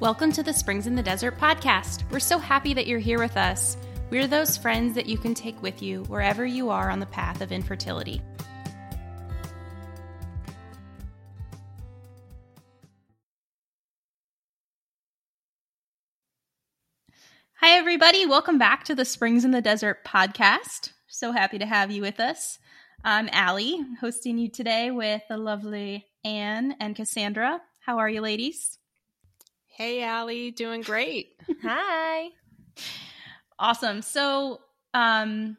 Welcome to the Springs in the Desert podcast. We're so happy that you're here with us. We're those friends that you can take with you wherever you are on the path of infertility. Hi, everybody. Welcome back to the Springs in the Desert podcast. So happy to have you with us. I'm Allie, hosting you today with the lovely Ann and Cassandra. How are you, ladies? Hey, Allie, doing great. Hi. Awesome. So, um,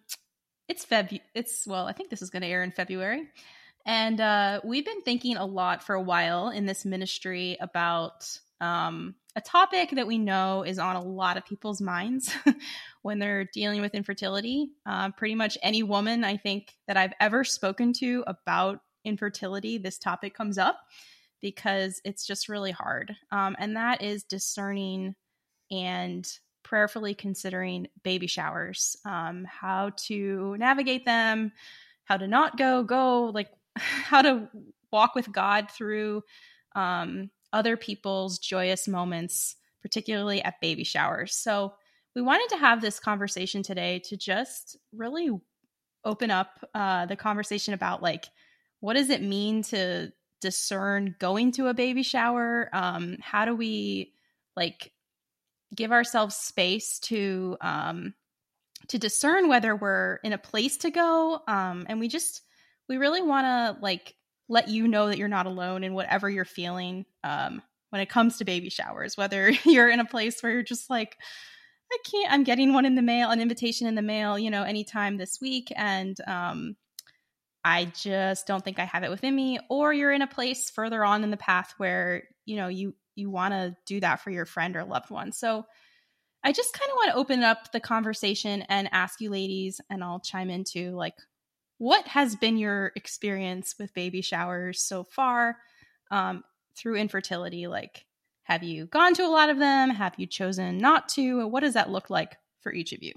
it's Feb. It's well, I think this is going to air in February, and uh, we've been thinking a lot for a while in this ministry about um, a topic that we know is on a lot of people's minds when they're dealing with infertility. Uh, pretty much any woman I think that I've ever spoken to about infertility, this topic comes up because it's just really hard. Um, and that is discerning and prayerfully considering baby showers, um, how to navigate them, how to not go, go, like how to walk with God through um, other people's joyous moments, particularly at baby showers. So, we wanted to have this conversation today to just really open up uh, the conversation about like what does it mean to discern going to a baby shower? Um, how do we like give ourselves space to um, to discern whether we're in a place to go? Um, and we just we really want to like let you know that you're not alone in whatever you're feeling um, when it comes to baby showers. Whether you're in a place where you're just like I can't. I'm getting one in the mail, an invitation in the mail, you know, anytime this week, and um, I just don't think I have it within me or you're in a place further on in the path where you know you you want to do that for your friend or loved one. So I just kind of want to open up the conversation and ask you ladies and I'll chime into like what has been your experience with baby showers so far? Um, through infertility like have you gone to a lot of them? Have you chosen not to? What does that look like for each of you?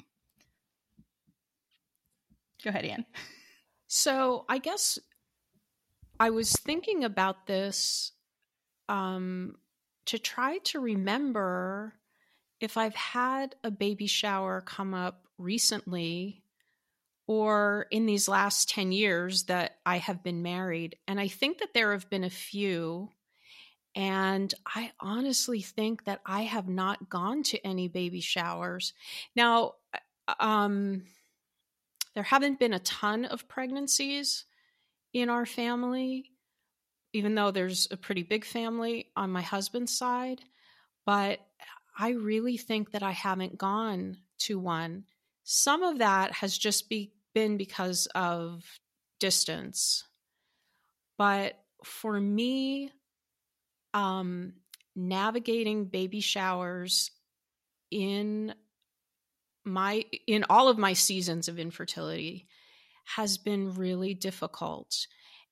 Go ahead Ann So I guess I was thinking about this um, to try to remember if I've had a baby shower come up recently or in these last 10 years that I have been married. And I think that there have been a few. And I honestly think that I have not gone to any baby showers. Now, um, there haven't been a ton of pregnancies in our family, even though there's a pretty big family on my husband's side. But I really think that I haven't gone to one. Some of that has just be, been because of distance. But for me, um, navigating baby showers in my in all of my seasons of infertility has been really difficult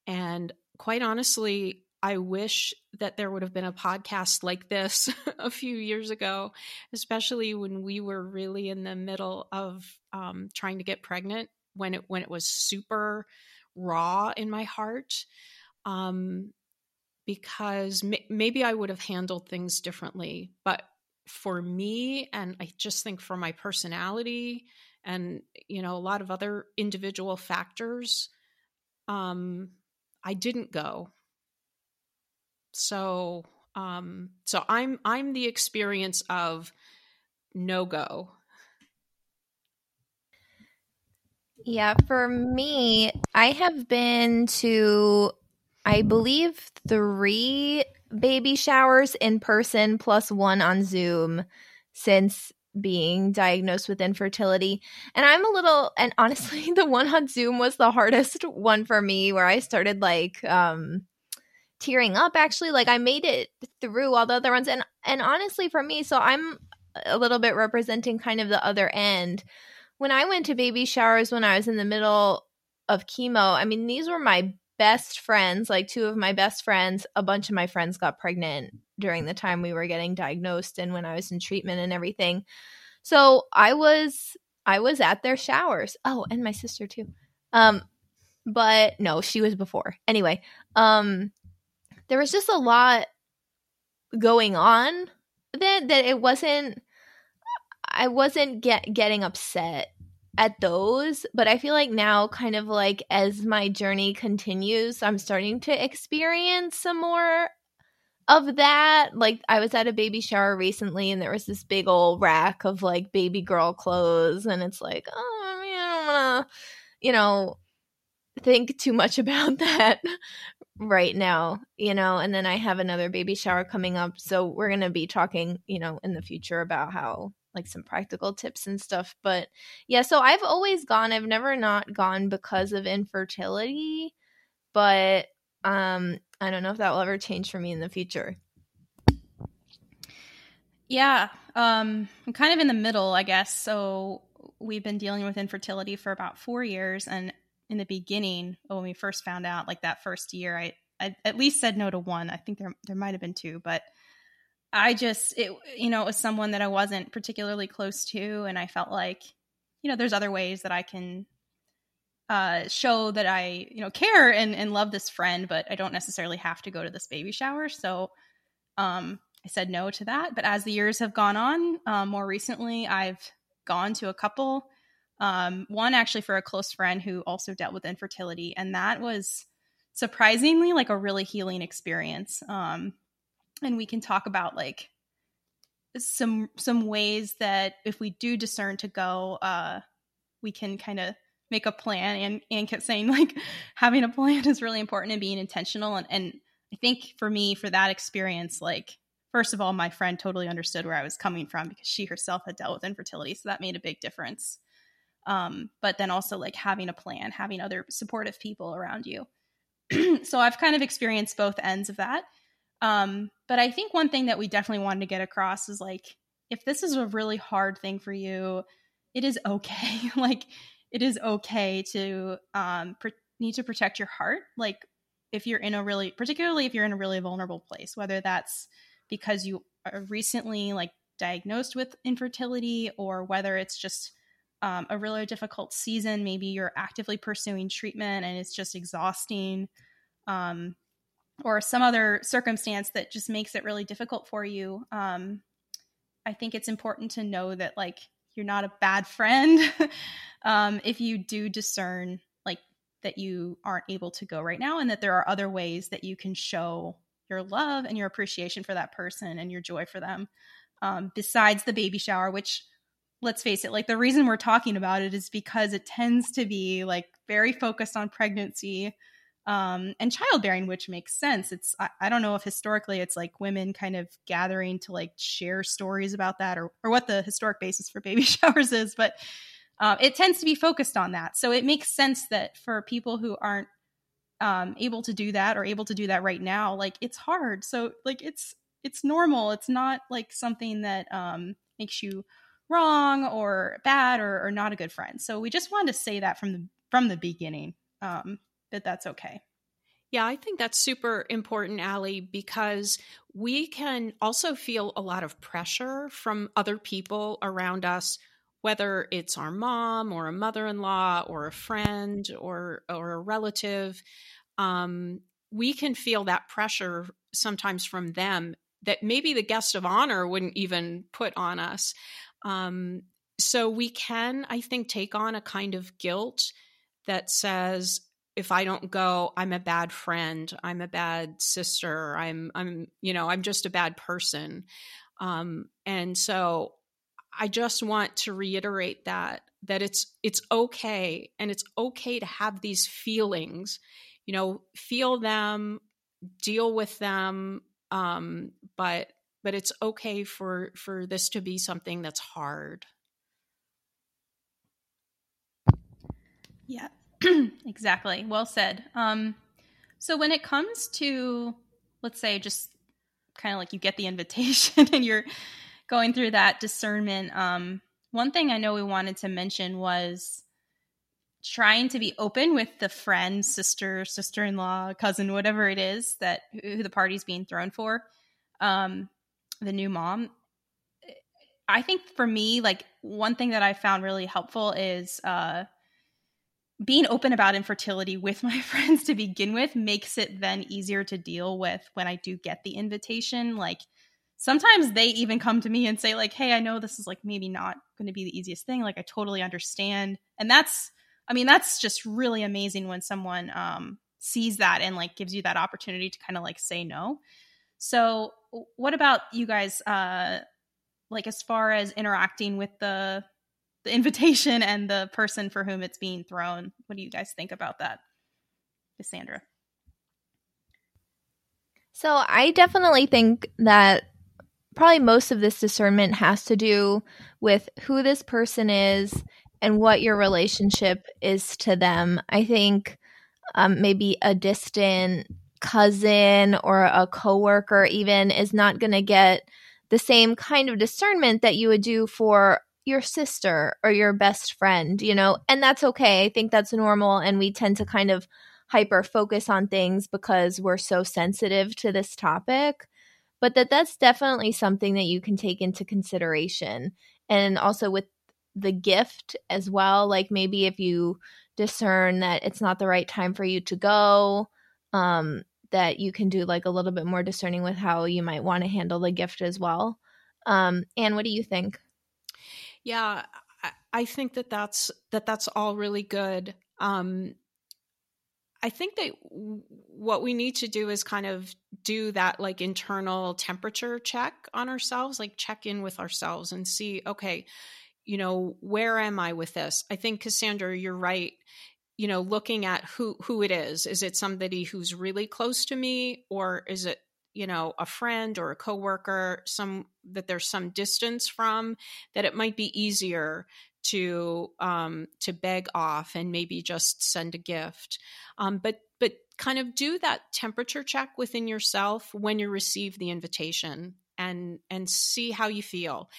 and quite honestly I wish that there would have been a podcast like this a few years ago, especially when we were really in the middle of um, trying to get pregnant when it when it was super raw in my heart. Um, because maybe I would have handled things differently, but for me and i just think for my personality and you know a lot of other individual factors um i didn't go. So um so i'm i'm the experience of no go. Yeah for me i have been to i believe three baby showers in person plus one on Zoom since being diagnosed with infertility. And I'm a little and honestly the one on Zoom was the hardest one for me where I started like um tearing up actually like I made it through all the other ones and and honestly for me so I'm a little bit representing kind of the other end. When I went to baby showers when I was in the middle of chemo, I mean these were my best friends, like two of my best friends, a bunch of my friends got pregnant during the time we were getting diagnosed and when I was in treatment and everything. So I was I was at their showers. Oh, and my sister too. Um but no, she was before. Anyway, um there was just a lot going on that that it wasn't I wasn't get getting upset at those, but I feel like now kind of like as my journey continues, I'm starting to experience some more of that. Like I was at a baby shower recently and there was this big old rack of like baby girl clothes and it's like, oh, I mean, I don't want to, you know, think too much about that right now, you know, and then I have another baby shower coming up. So we're going to be talking, you know, in the future about how like some practical tips and stuff. But yeah, so I've always gone, I've never not gone because of infertility, but um I don't know if that will ever change for me in the future. Yeah, um I'm kind of in the middle, I guess. So we've been dealing with infertility for about 4 years and in the beginning, when we first found out like that first year, I I at least said no to one. I think there there might have been two, but I just it you know it was someone that I wasn't particularly close to, and I felt like you know there's other ways that I can uh, show that I you know care and and love this friend, but I don't necessarily have to go to this baby shower. So um, I said no to that. But as the years have gone on, um, more recently I've gone to a couple. Um, one actually for a close friend who also dealt with infertility, and that was surprisingly like a really healing experience. Um, and we can talk about like some some ways that if we do discern to go uh we can kind of make a plan. And and kept saying like having a plan is really important and being intentional. And and i think for me for that experience like first of all my friend totally understood where i was coming from because she herself had dealt with infertility. So that made a big difference. Um but then also like having a plan having other supportive people around you. So i've kind of experienced both ends of that um, but I think one thing that we definitely wanted to get across is like, if this is a really hard thing for you, it is okay. like, it is okay to um, pr- need to protect your heart. Like, if you're in a really, particularly if you're in a really vulnerable place, whether that's because you are recently like diagnosed with infertility or whether it's just um, a really difficult season. Maybe you're actively pursuing treatment and it's just exhausting. Um, or some other circumstance that just makes it really difficult for you um, i think it's important to know that like you're not a bad friend um, if you do discern like that you aren't able to go right now and that there are other ways that you can show your love and your appreciation for that person and your joy for them um, besides the baby shower which let's face it like the reason we're talking about it is because it tends to be like very focused on pregnancy um, and childbearing, which makes sense. It's I, I, don't know if historically it's like women kind of gathering to like share stories about that or or what the historic basis for baby showers is, but uh, it tends to be focused on that. So it makes sense that for people who aren't um, able to do that or able to do that right now, like it's hard. So like it's it's normal. It's not like something that um, makes you wrong or bad or, or not a good friend. So we just wanted to say that from the from the beginning. Um, that that's okay. Yeah, I think that's super important, Allie, because we can also feel a lot of pressure from other people around us, whether it's our mom or a mother in law or a friend or, or a relative. Um, we can feel that pressure sometimes from them that maybe the guest of honor wouldn't even put on us. Um, so we can, I think, take on a kind of guilt that says, if I don't go, I'm a bad friend. I'm a bad sister. I'm, I'm, you know, I'm just a bad person. Um, and so I just want to reiterate that, that it's, it's okay. And it's okay to have these feelings, you know, feel them, deal with them. Um, but, but it's okay for, for this to be something that's hard. Yeah. exactly. Well said. Um, so when it comes to, let's say, just kind of like you get the invitation and you're going through that discernment, um, one thing I know we wanted to mention was trying to be open with the friend, sister, sister-in-law, cousin, whatever it is that who the party's being thrown for, um, the new mom. I think for me, like one thing that I found really helpful is uh, being open about infertility with my friends to begin with makes it then easier to deal with when I do get the invitation. Like sometimes they even come to me and say like hey i know this is like maybe not going to be the easiest thing. Like i totally understand. And that's i mean that's just really amazing when someone um sees that and like gives you that opportunity to kind of like say no. So what about you guys uh like as far as interacting with the the invitation and the person for whom it's being thrown what do you guys think about that cassandra so i definitely think that probably most of this discernment has to do with who this person is and what your relationship is to them. I think um, maybe a distant cousin or a coworker even is not going to get the same kind of discernment that you would do for your sister or your best friend, you know, and that's okay. I think that's normal. And we tend to kind of hyper focus on things because we're so sensitive to this topic but that that's definitely something that you can take into consideration and also with the gift as well like maybe if you discern that it's not the right time for you to go um that you can do like a little bit more discerning with how you might want to handle the gift as well um and what do you think yeah I think that that's that that's all really good. Um, I think that what we need to do is kind of do that like internal temperature check on ourselves, like check in with ourselves and see, okay, you know, where am I with this? I think Cassandra, you're right. You know, looking at who who it is. Is it somebody who's really close to me or is it you know a friend or a coworker some that there's some distance from that it might be easier to um, to beg off and maybe just send a gift. Um, but but kind of do that temperature check within yourself when you receive the invitation and and see how you feel.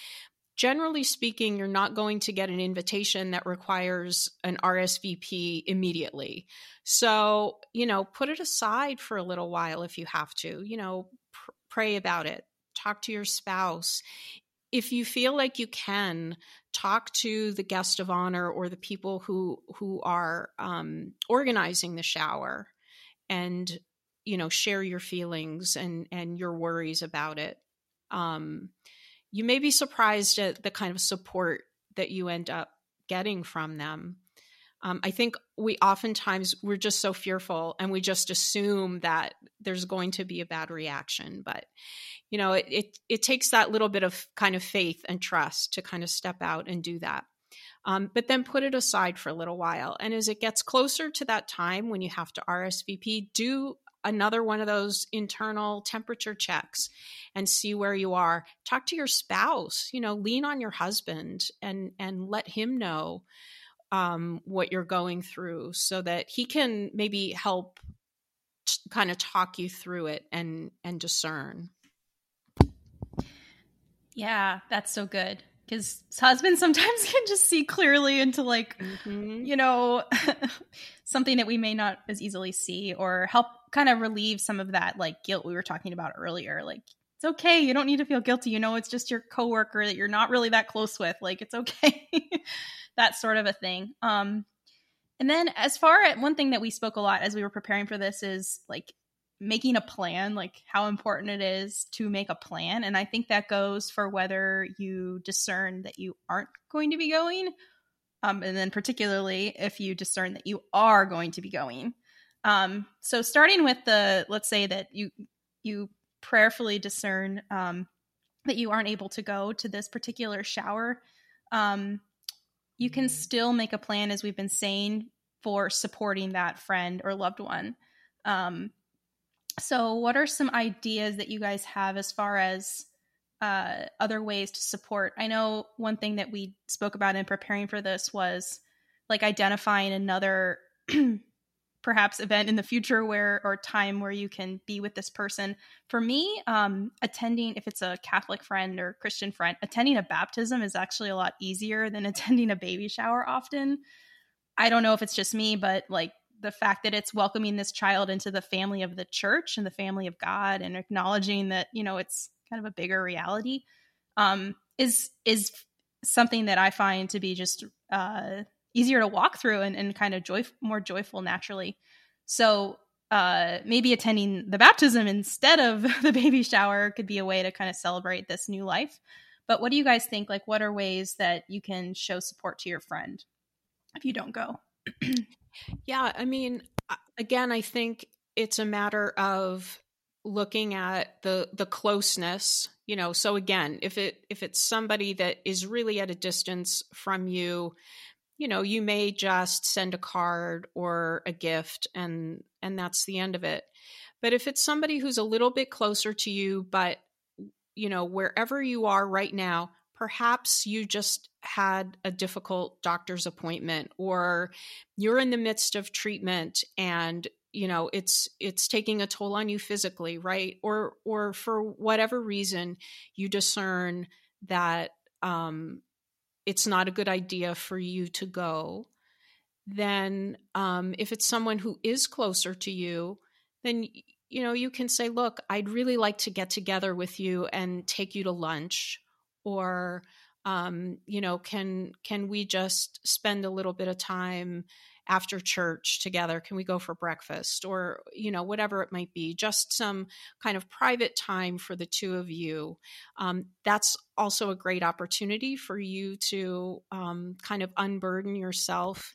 Generally speaking, you're not going to get an invitation that requires an RSVP immediately. So, you know, put it aside for a little while if you have to. You know, pr- pray about it talk to your spouse if you feel like you can talk to the guest of honor or the people who who are um, organizing the shower and you know share your feelings and and your worries about it um, you may be surprised at the kind of support that you end up getting from them. Um, i think we oftentimes we're just so fearful and we just assume that there's going to be a bad reaction. But you know it, it, it takes that little bit of kind of faith and trust to kind of step out and do that. Um, but then put it aside for a little while. And as it gets closer to that time when you have to rsvp do another one of those internal temperature checks and see where you are talk to your spouse you know lean on your husband and and let him know um, what you're going through so that he can maybe help t- kind of talk you through it and and discern yeah, that's so good. Because husbands sometimes can just see clearly into like, mm-hmm. you know, something that we may not as easily see or help kind of relieve some of that like guilt we were talking about earlier. Like, it's okay. You don't need to feel guilty. You know, it's just your coworker that you're not really that close with. Like, it's okay. that sort of a thing. Um, and then as far as one thing that we spoke a lot as we were preparing for this is like making a plan, like how important it is to make a plan. And I think that goes for whether you discern that you aren't going to be going, um, and then particularly if you discern that you are going to be going. Um, so starting with the, let's say that you you prayerfully discern um, that you aren't able to go to this particular shower. Um, you can still make a plan, as we've been saying, for supporting that friend or loved one. Um, so, what are some ideas that you guys have as far as uh, other ways to support? I know one thing that we spoke about in preparing for this was like identifying another perhaps event in the future where or time where you can be with this person. For me, um, attending if it's a Catholic friend or Christian friend, attending a baptism is actually a lot easier than attending a baby shower often. I don't know if it's just me, but like the fact that it's welcoming this child into the family of the church and the family of God and acknowledging that you know it's kind of a bigger reality um, is is something that I find to be just uh, easier to walk through and, and kind of joy more joyful naturally. So uh, maybe attending the baptism instead of the baby shower could be a way to kind of celebrate this new life. But what do you guys think? Like, what are ways that you can show support to your friend if you don't go? yeah, I mean, again, I think it's a matter of looking at the the closeness you know so again if it if it's somebody that is really at a distance from you you know you may just send a card or a gift and and that's the end of it. But if it's somebody who's a little bit closer to you but you know wherever you are right now perhaps you just had a difficult doctor's appointment or you're in the midst of treatment and you know it's it's taking a toll on you physically right? Or or for whatever reason you discern that um it's not a good idea for you to go then um if it's someone who is closer to you then you know you can say look i'd really like to get together with you and take you to lunch or um you know can can we just spend a little bit of time after church together can we go for breakfast or you know whatever it might be just some kind of private time for the two of you um, that's also a great opportunity for you to um, kind of unburden yourself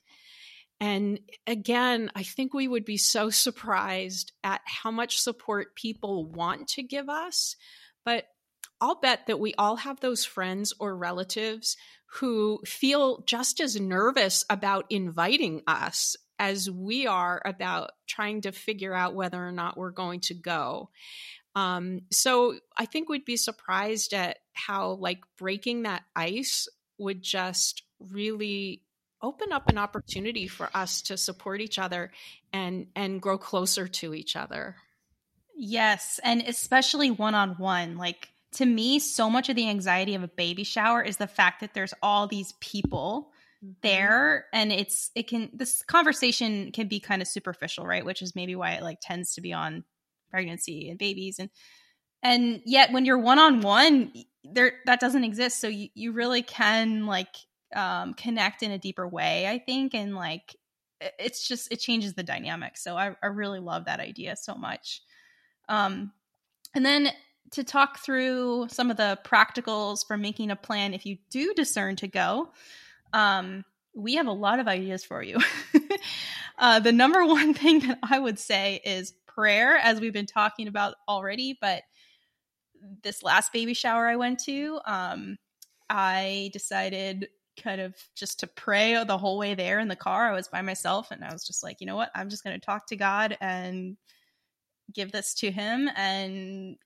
and again, I think we would be so surprised at how much support people want to give us. But I'll bet that we all have those friends or relatives who feel just as nervous about inviting us as we are about trying to figure out whether or not we're going to go. Um, so I think we'd be surprised at how like breaking that ice would just really open up an opportunity for us to support each other and and grow closer to each other. Yes, and especially one on one. Like to me, so much of the anxiety of a baby shower is the fact that there's all these people mm-hmm. there and it's it can this conversation can be kind of superficial right? Which is maybe why it like tends to be on pregnancy and babies and and yet when you're one-on-one there that doesn't exist. So you, you really can like um connect in a deeper way i think and like it's just it changes the dynamic. So i, I really love that idea so much. Um and then to talk through some of the practicals for making a plan if you do discern to go, um, we have a lot of ideas for you. uh, the number one thing that I would say is prayer, as we've been talking about already. But this last baby shower I went to, um, I decided kind of just to pray the whole way there in the car. I was by myself and I was just like, you know what? I'm just going to talk to God and give this to him and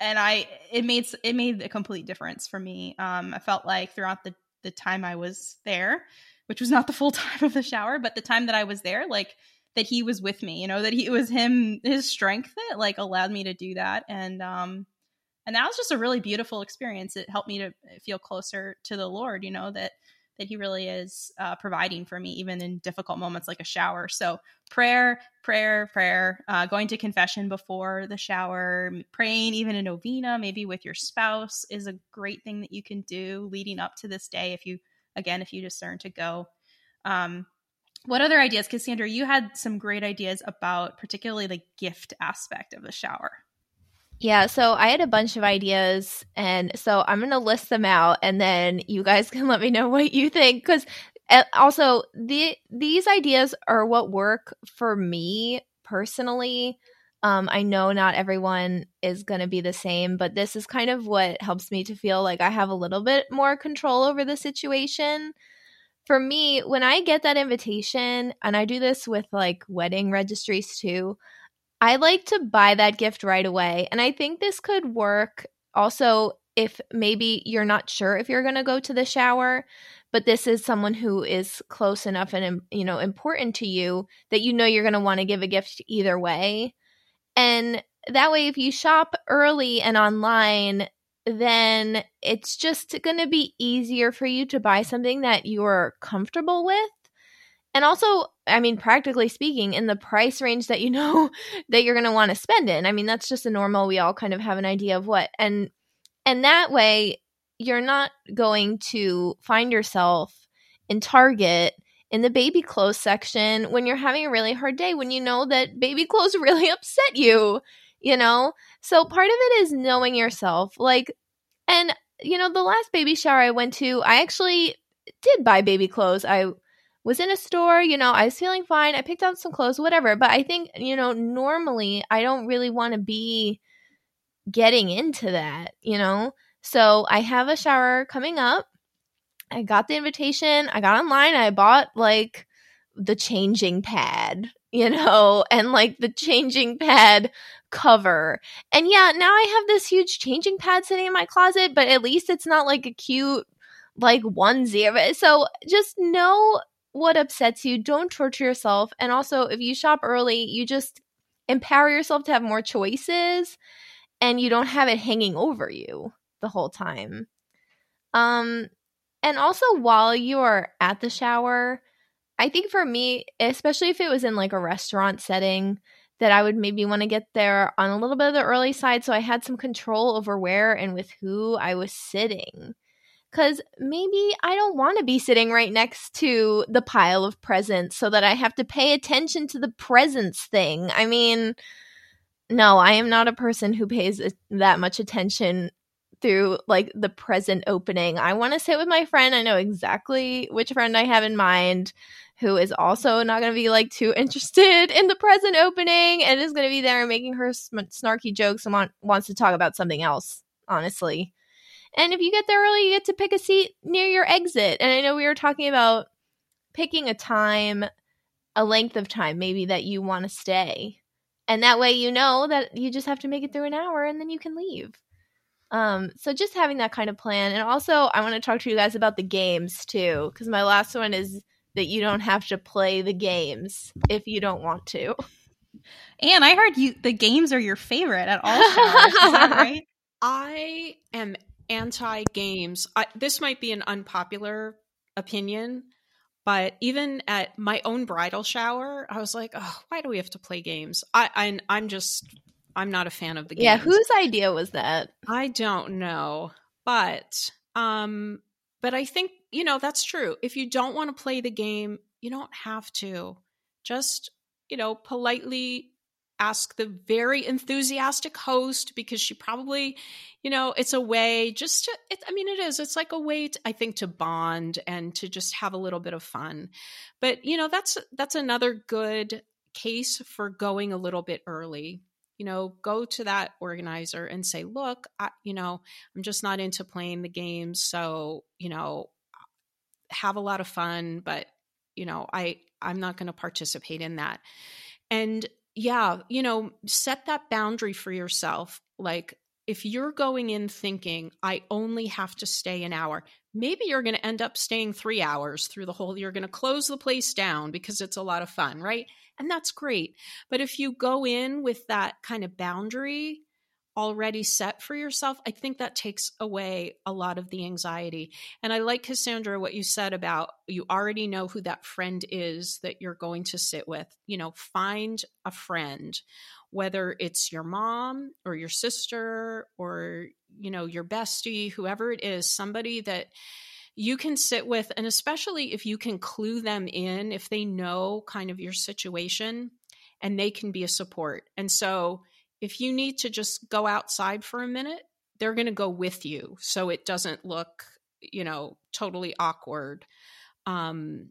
and I it made it made a complete difference for me. Um, I felt like throughout the the time I was there, which was not the full time of the shower, but the time that I was there, like that he was with me. You know that he it was him his strength that like allowed me to do that, and um, and that was just a really beautiful experience. It helped me to feel closer to the Lord. You know that that he really is uh, providing for me, even in difficult moments like a shower. So, prayer, prayer, prayer, uh, going to confession before the shower, praying even a novena, maybe with your spouse, is a great thing that you can do leading up to this day if you, again, if you discern to go. Um, what other ideas, Cassandra? You had some great ideas about particularly the gift aspect of the shower. Yeah, so I had a bunch of ideas, and so I'm going to list them out, and then you guys can let me know what you think. Because eh, also, the these ideas are what work for me personally. Um, I know not everyone is going to be the same, but this is kind of what helps me to feel like I have a little bit more control over the situation. For me, when I get that invitation, and I do this with like wedding registries too, I like to buy that gift right away. And I think this could work also if maybe you're not sure if you're going to go to the shower, but this is someone who is close enough and you know important to you that you know you're going to want to give a gift either way. And that way if you shop early and online, then it's just going to be easier for you to buy something that you're comfortable with and also i mean practically speaking in the price range that you know that you're going to want to spend in i mean that's just a normal we all kind of have an idea of what and and that way you're not going to find yourself in target in the baby clothes section when you're having a really hard day, when you know that baby clothes really upset you, you know? So part of it is knowing yourself. Like, and, you know, the last baby shower I went to, I actually did buy baby clothes. I was in a store, you know, I was feeling fine. I picked out some clothes, whatever. But I think, you know, normally I don't really want to be getting into that, you know? So I have a shower coming up. I got the invitation. I got online. I bought like the changing pad, you know, and like the changing pad cover. And yeah, now I have this huge changing pad sitting in my closet, but at least it's not like a cute like onesie. So just know what upsets you. Don't torture yourself. And also, if you shop early, you just empower yourself to have more choices and you don't have it hanging over you the whole time. Um and also while you are at the shower, I think for me, especially if it was in like a restaurant setting, that I would maybe want to get there on a little bit of the early side so I had some control over where and with who I was sitting. Because maybe I don't want to be sitting right next to the pile of presents so that I have to pay attention to the presents thing. I mean, no, I am not a person who pays that much attention through like the present opening. I want to sit with my friend. I know exactly which friend I have in mind who is also not going to be like too interested in the present opening and is going to be there making her snarky jokes and want, wants to talk about something else, honestly. And if you get there early, you get to pick a seat near your exit. And I know we were talking about picking a time, a length of time maybe that you want to stay. And that way you know that you just have to make it through an hour and then you can leave. Um, so just having that kind of plan. And also, I want to talk to you guys about the games too, because my last one is that you don't have to play the games if you don't want to. And I heard you the games are your favorite at all showers. is that right? I am anti games. This might be an unpopular opinion, but even at my own bridal shower, I was like, "Oh, why do we have to play games?" I, I I'm just I'm not a fan of the game. Yeah, whose idea was that? I don't know. But um but I think, you know, that's true. If you don't want to play the game, you don't have to. Just, you know, politely ask the very enthusiastic host because she probably, you know, it's a way just to, it, I mean, it is, it's like a way, to, I think, to bond and to just have a little bit of fun. But, you know, that's, that's another good case for going a little bit early you know, go to that organizer and say, look, I, you know, I'm just not into playing the games. So, you know, have a lot of fun, but, you know, I, I'm not going to participate in that. And yeah, you know, set that boundary for yourself. Like, if you're going in thinking, I only have to stay an hour, maybe you're going to end up staying three hours through the whole, you're going to close the place down because it's a lot of fun, right? And that's great. But if you go in with that kind of boundary already set for yourself, I think that takes away a lot of the anxiety. And I like, Cassandra, what you said about you already know who that friend is that you're going to sit with. You know, find a friend, whether it's your mom or your sister or, you know, your bestie, whoever it is, somebody that you can sit with, and especially if you can clue them in, if they know kind of your situation and they can be a support. And so if you need to just go outside for a minute, they're going to go with you so it doesn't look, you know, totally awkward. Um,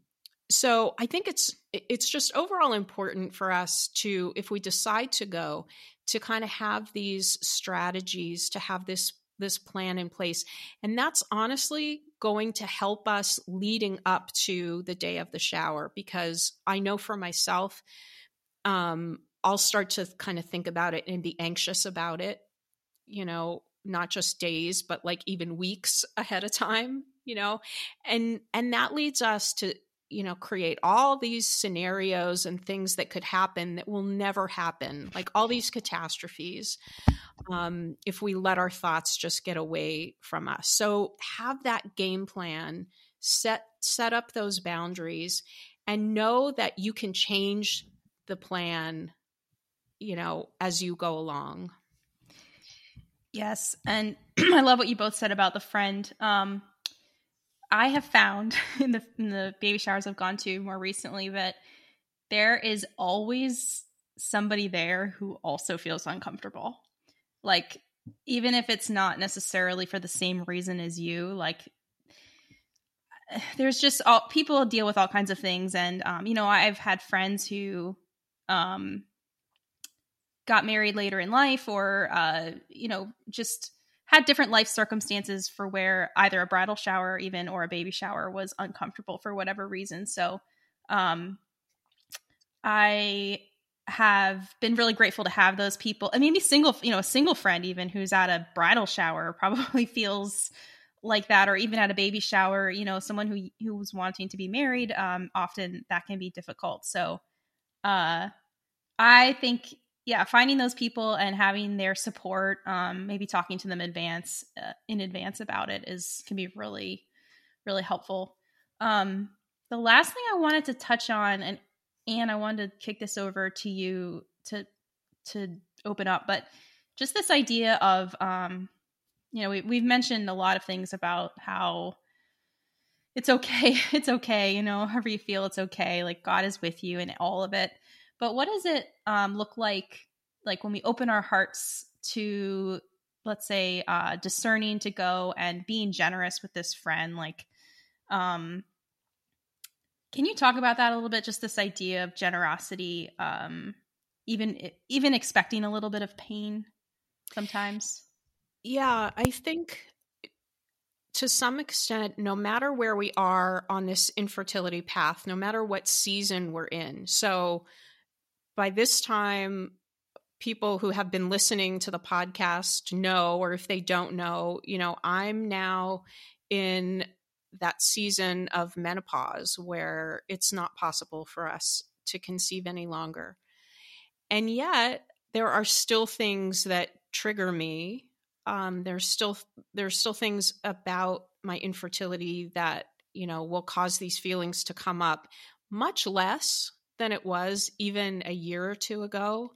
so I think it's it's just overall important for us to if we decide to go to kind of have these strategies to have this this plan in place and that's honestly going to help us leading up to the day of the shower because I know for myself, um, I'll start to kind of think about it and be anxious about it, you know, not just days, but like even weeks ahead of time, you know, and and that leads us to you know create all these scenarios and things that could happen that will never happen like all these catastrophes um, if we let our thoughts just get away from us. So have that game plan, set set up those boundaries, and know that you can change the plan, you know, as you go along. Yes, and I love what you both said about the friend. Um, I have found in the in the baby showers I've gone to more recently that there is always somebody there who also feels uncomfortable. Like even if it's not necessarily for the same reason as you, like there's just all people deal with all kinds of things and um, you know i've had friends who um, got married later in life or uh, you know just had different life circumstances for where either a bridal shower even or a baby shower was uncomfortable for whatever reason. So um, i have been really grateful to have those people. And maybe single you know a single friend even who's at a bridal shower probably feels like that or even at a baby shower you know someone who who was wanting to be married um often that can be difficult. So uh i think yeah finding those people and having their support um maybe talking to them advance uh, in advance about it is can be really really helpful um the last thing i wanted to touch on and and i wanted to kick this over to you to to open up but just this idea of um you know, we, we've mentioned a lot of things about how it's okay. It's okay. You know, however you feel, it's okay. Like God is with you in all of it. But what does it um, look like, like when we open our hearts to, let's say, uh, discerning to go and being generous with this friend? Like, um, can you talk about that a little bit? Just this idea of generosity, um, even even expecting a little bit of pain sometimes. Yeah, I think to some extent, no matter where we are on this infertility path, no matter what season we're in. So by this time, people who have been listening to the podcast know, or if they don't know, you know, I'm now in that season of menopause where it's not possible for us to conceive any longer. And yet, there are still things that trigger me um, there's still there's still things about my infertility that you know will cause these feelings to come up much less than it was even a year or two ago.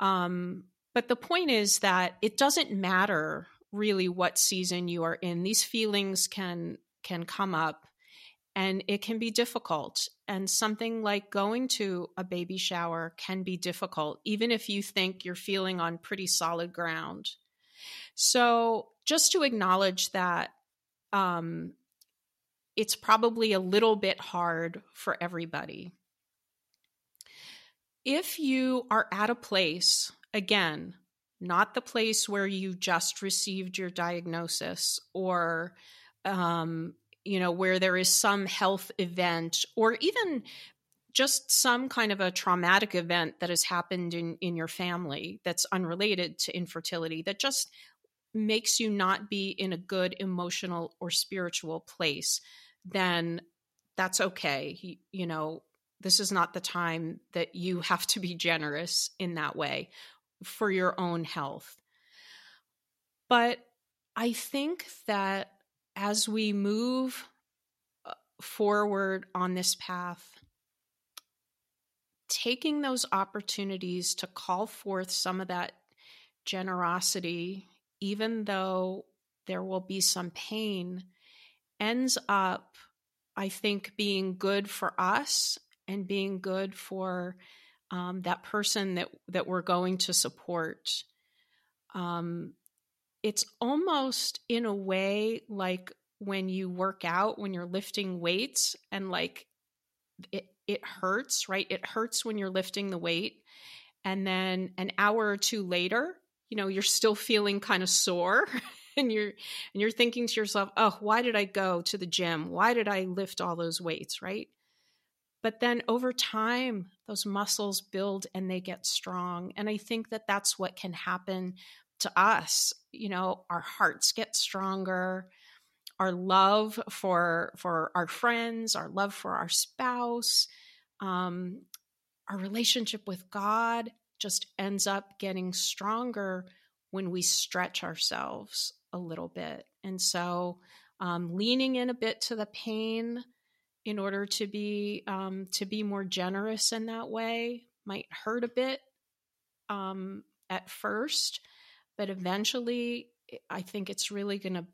Um, but the point is that it doesn't matter really what season you are in. These feelings can can come up and it can be difficult. And something like going to a baby shower can be difficult even if you think you're feeling on pretty solid ground. So just to acknowledge that um, it's probably a little bit hard for everybody. If you are at a place, again, not the place where you just received your diagnosis or um, you know where there is some health event or even just some kind of a traumatic event that has happened in in your family that's unrelated to infertility that just makes you not be in a good emotional or spiritual place, then that's okay. You, know, this is not the time that you have to be generous in that way for your own health. But I think that as we move uh, forward on this path, taking those opportunities to call forth some of that generosity even though there will be some pain, ends up, I think, being good for us and being good for um, that person that that we're going to support. Um, it's almost in a way like when you work out when you're lifting weights and like it it hurts right? It hurts when you're lifting the weight and then an hour or two later you know you're still feeling kind of sore and you're and you're thinking to yourself oh why did i go to the gym? Why did i lift all those weights? Right but then over time those muscles build and they get strong. And i think that that's what can happen to us. You know our hearts get stronger. Our love for for our friends our love for our spouse um, our relationship with god just ends up getting stronger when we stretch ourselves a little bit. And so, um, leaning in a bit to the pain in order to be um, to be more generous in that way might hurt a bit um, at first, but eventually, I think it's really going to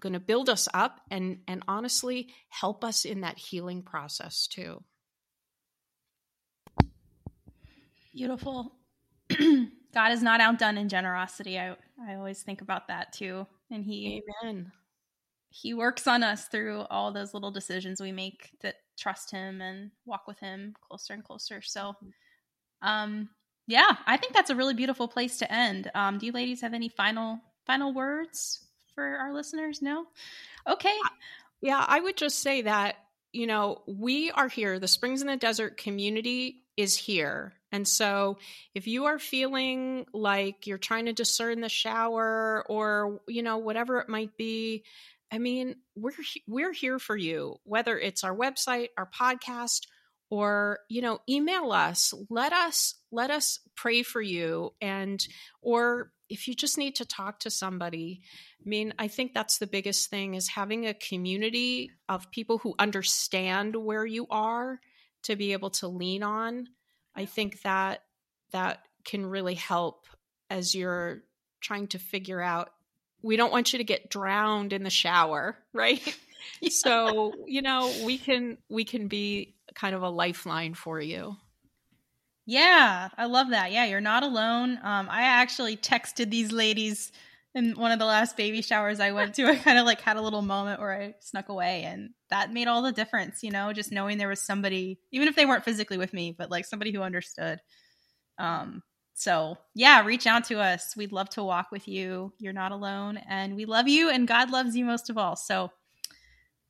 going to build us up and and honestly help us in that healing process too. Beautiful. God is not outdone in generosity. I I always think about that too. And he Amen. He works on us through all those little decisions we make that trust him and walk with him closer and closer. So um yeah, I think that's a really beautiful place to end. Um, do you ladies have any final final words for our listeners? No. Okay. Yeah, I would just say that you know we are here. The Springs in the Desert community is here, and so if you are feeling like you're trying to discern the shower or you know whatever it might be, I mean, we're we're here for you. Whether it's our website, our podcast or you know email us let us let us pray for you and or if you just need to talk to somebody i mean i think that's the biggest thing is having a community of people who understand where you are to be able to lean on i think that that can really help as you're trying to figure out we don't want you to get drowned in the shower right so you know we can we can be kind of a lifeline for you. Yeah, I love that. Yeah, you're not alone. Um, I actually texted these ladies in one of the last baby showers I went to. I kind of like had a little moment where I snuck away, and that made all the difference. You know, just knowing there was somebody, even if they weren't physically with me, but like somebody who understood. Um, so yeah, reach out to us. We'd love to walk with you. You're not alone, and we love you, and God loves you most of all. So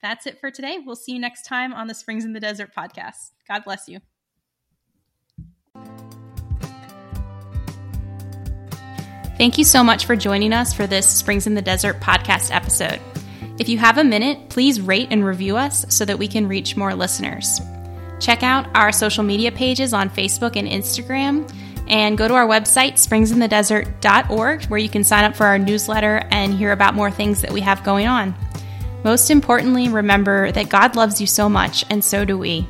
that's it for today. We'll see you next time on the Springs in the Desert podcast. God bless you. Thank you so much for joining us for this Springs in the Desert podcast episode. If you have a minute, please rate and review us so that we can reach more listeners. Check out our social media pages on Facebook and Instagram, and go to our website, springsinthedesert.org, where you can sign up for our newsletter and hear about more things that we have going on. Most importantly, remember that God loves you so much, and so do we.